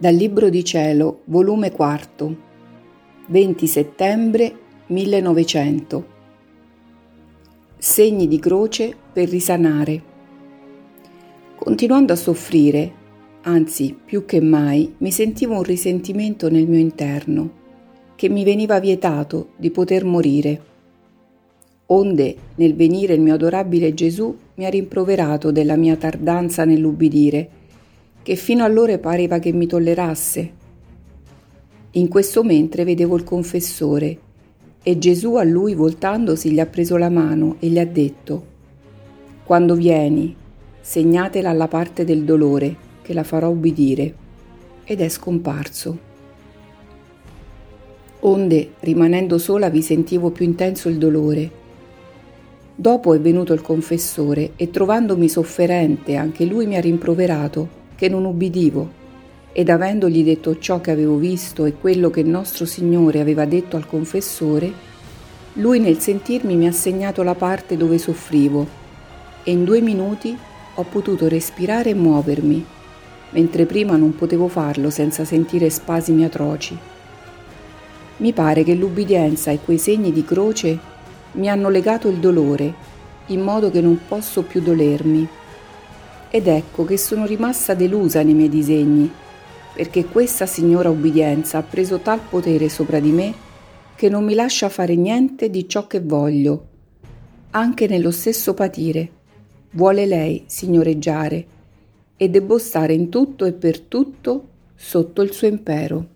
Dal Libro di Cielo, volume 4, 20 settembre 1900. Segni di croce per risanare. Continuando a soffrire, anzi più che mai, mi sentivo un risentimento nel mio interno, che mi veniva vietato di poter morire. Onde, nel venire il mio adorabile Gesù mi ha rimproverato della mia tardanza nell'ubbidire, che fino allora pareva che mi tollerasse. In questo mentre vedevo il confessore e Gesù a lui voltandosi gli ha preso la mano e gli ha detto, Quando vieni, segnatela alla parte del dolore, che la farò ubbidire. Ed è scomparso. Onde, rimanendo sola, vi sentivo più intenso il dolore. Dopo è venuto il confessore e trovandomi sofferente anche lui mi ha rimproverato che non ubbidivo, ed avendogli detto ciò che avevo visto e quello che nostro Signore aveva detto al confessore, lui nel sentirmi mi ha segnato la parte dove soffrivo e in due minuti ho potuto respirare e muovermi, mentre prima non potevo farlo senza sentire spasimi atroci. Mi pare che l'ubbidienza e quei segni di croce mi hanno legato il dolore, in modo che non posso più dolermi ed ecco che sono rimasta delusa nei miei disegni, perché questa signora ubbidienza ha preso tal potere sopra di me che non mi lascia fare niente di ciò che voglio, anche nello stesso patire. Vuole lei signoreggiare e debbo stare in tutto e per tutto sotto il suo impero.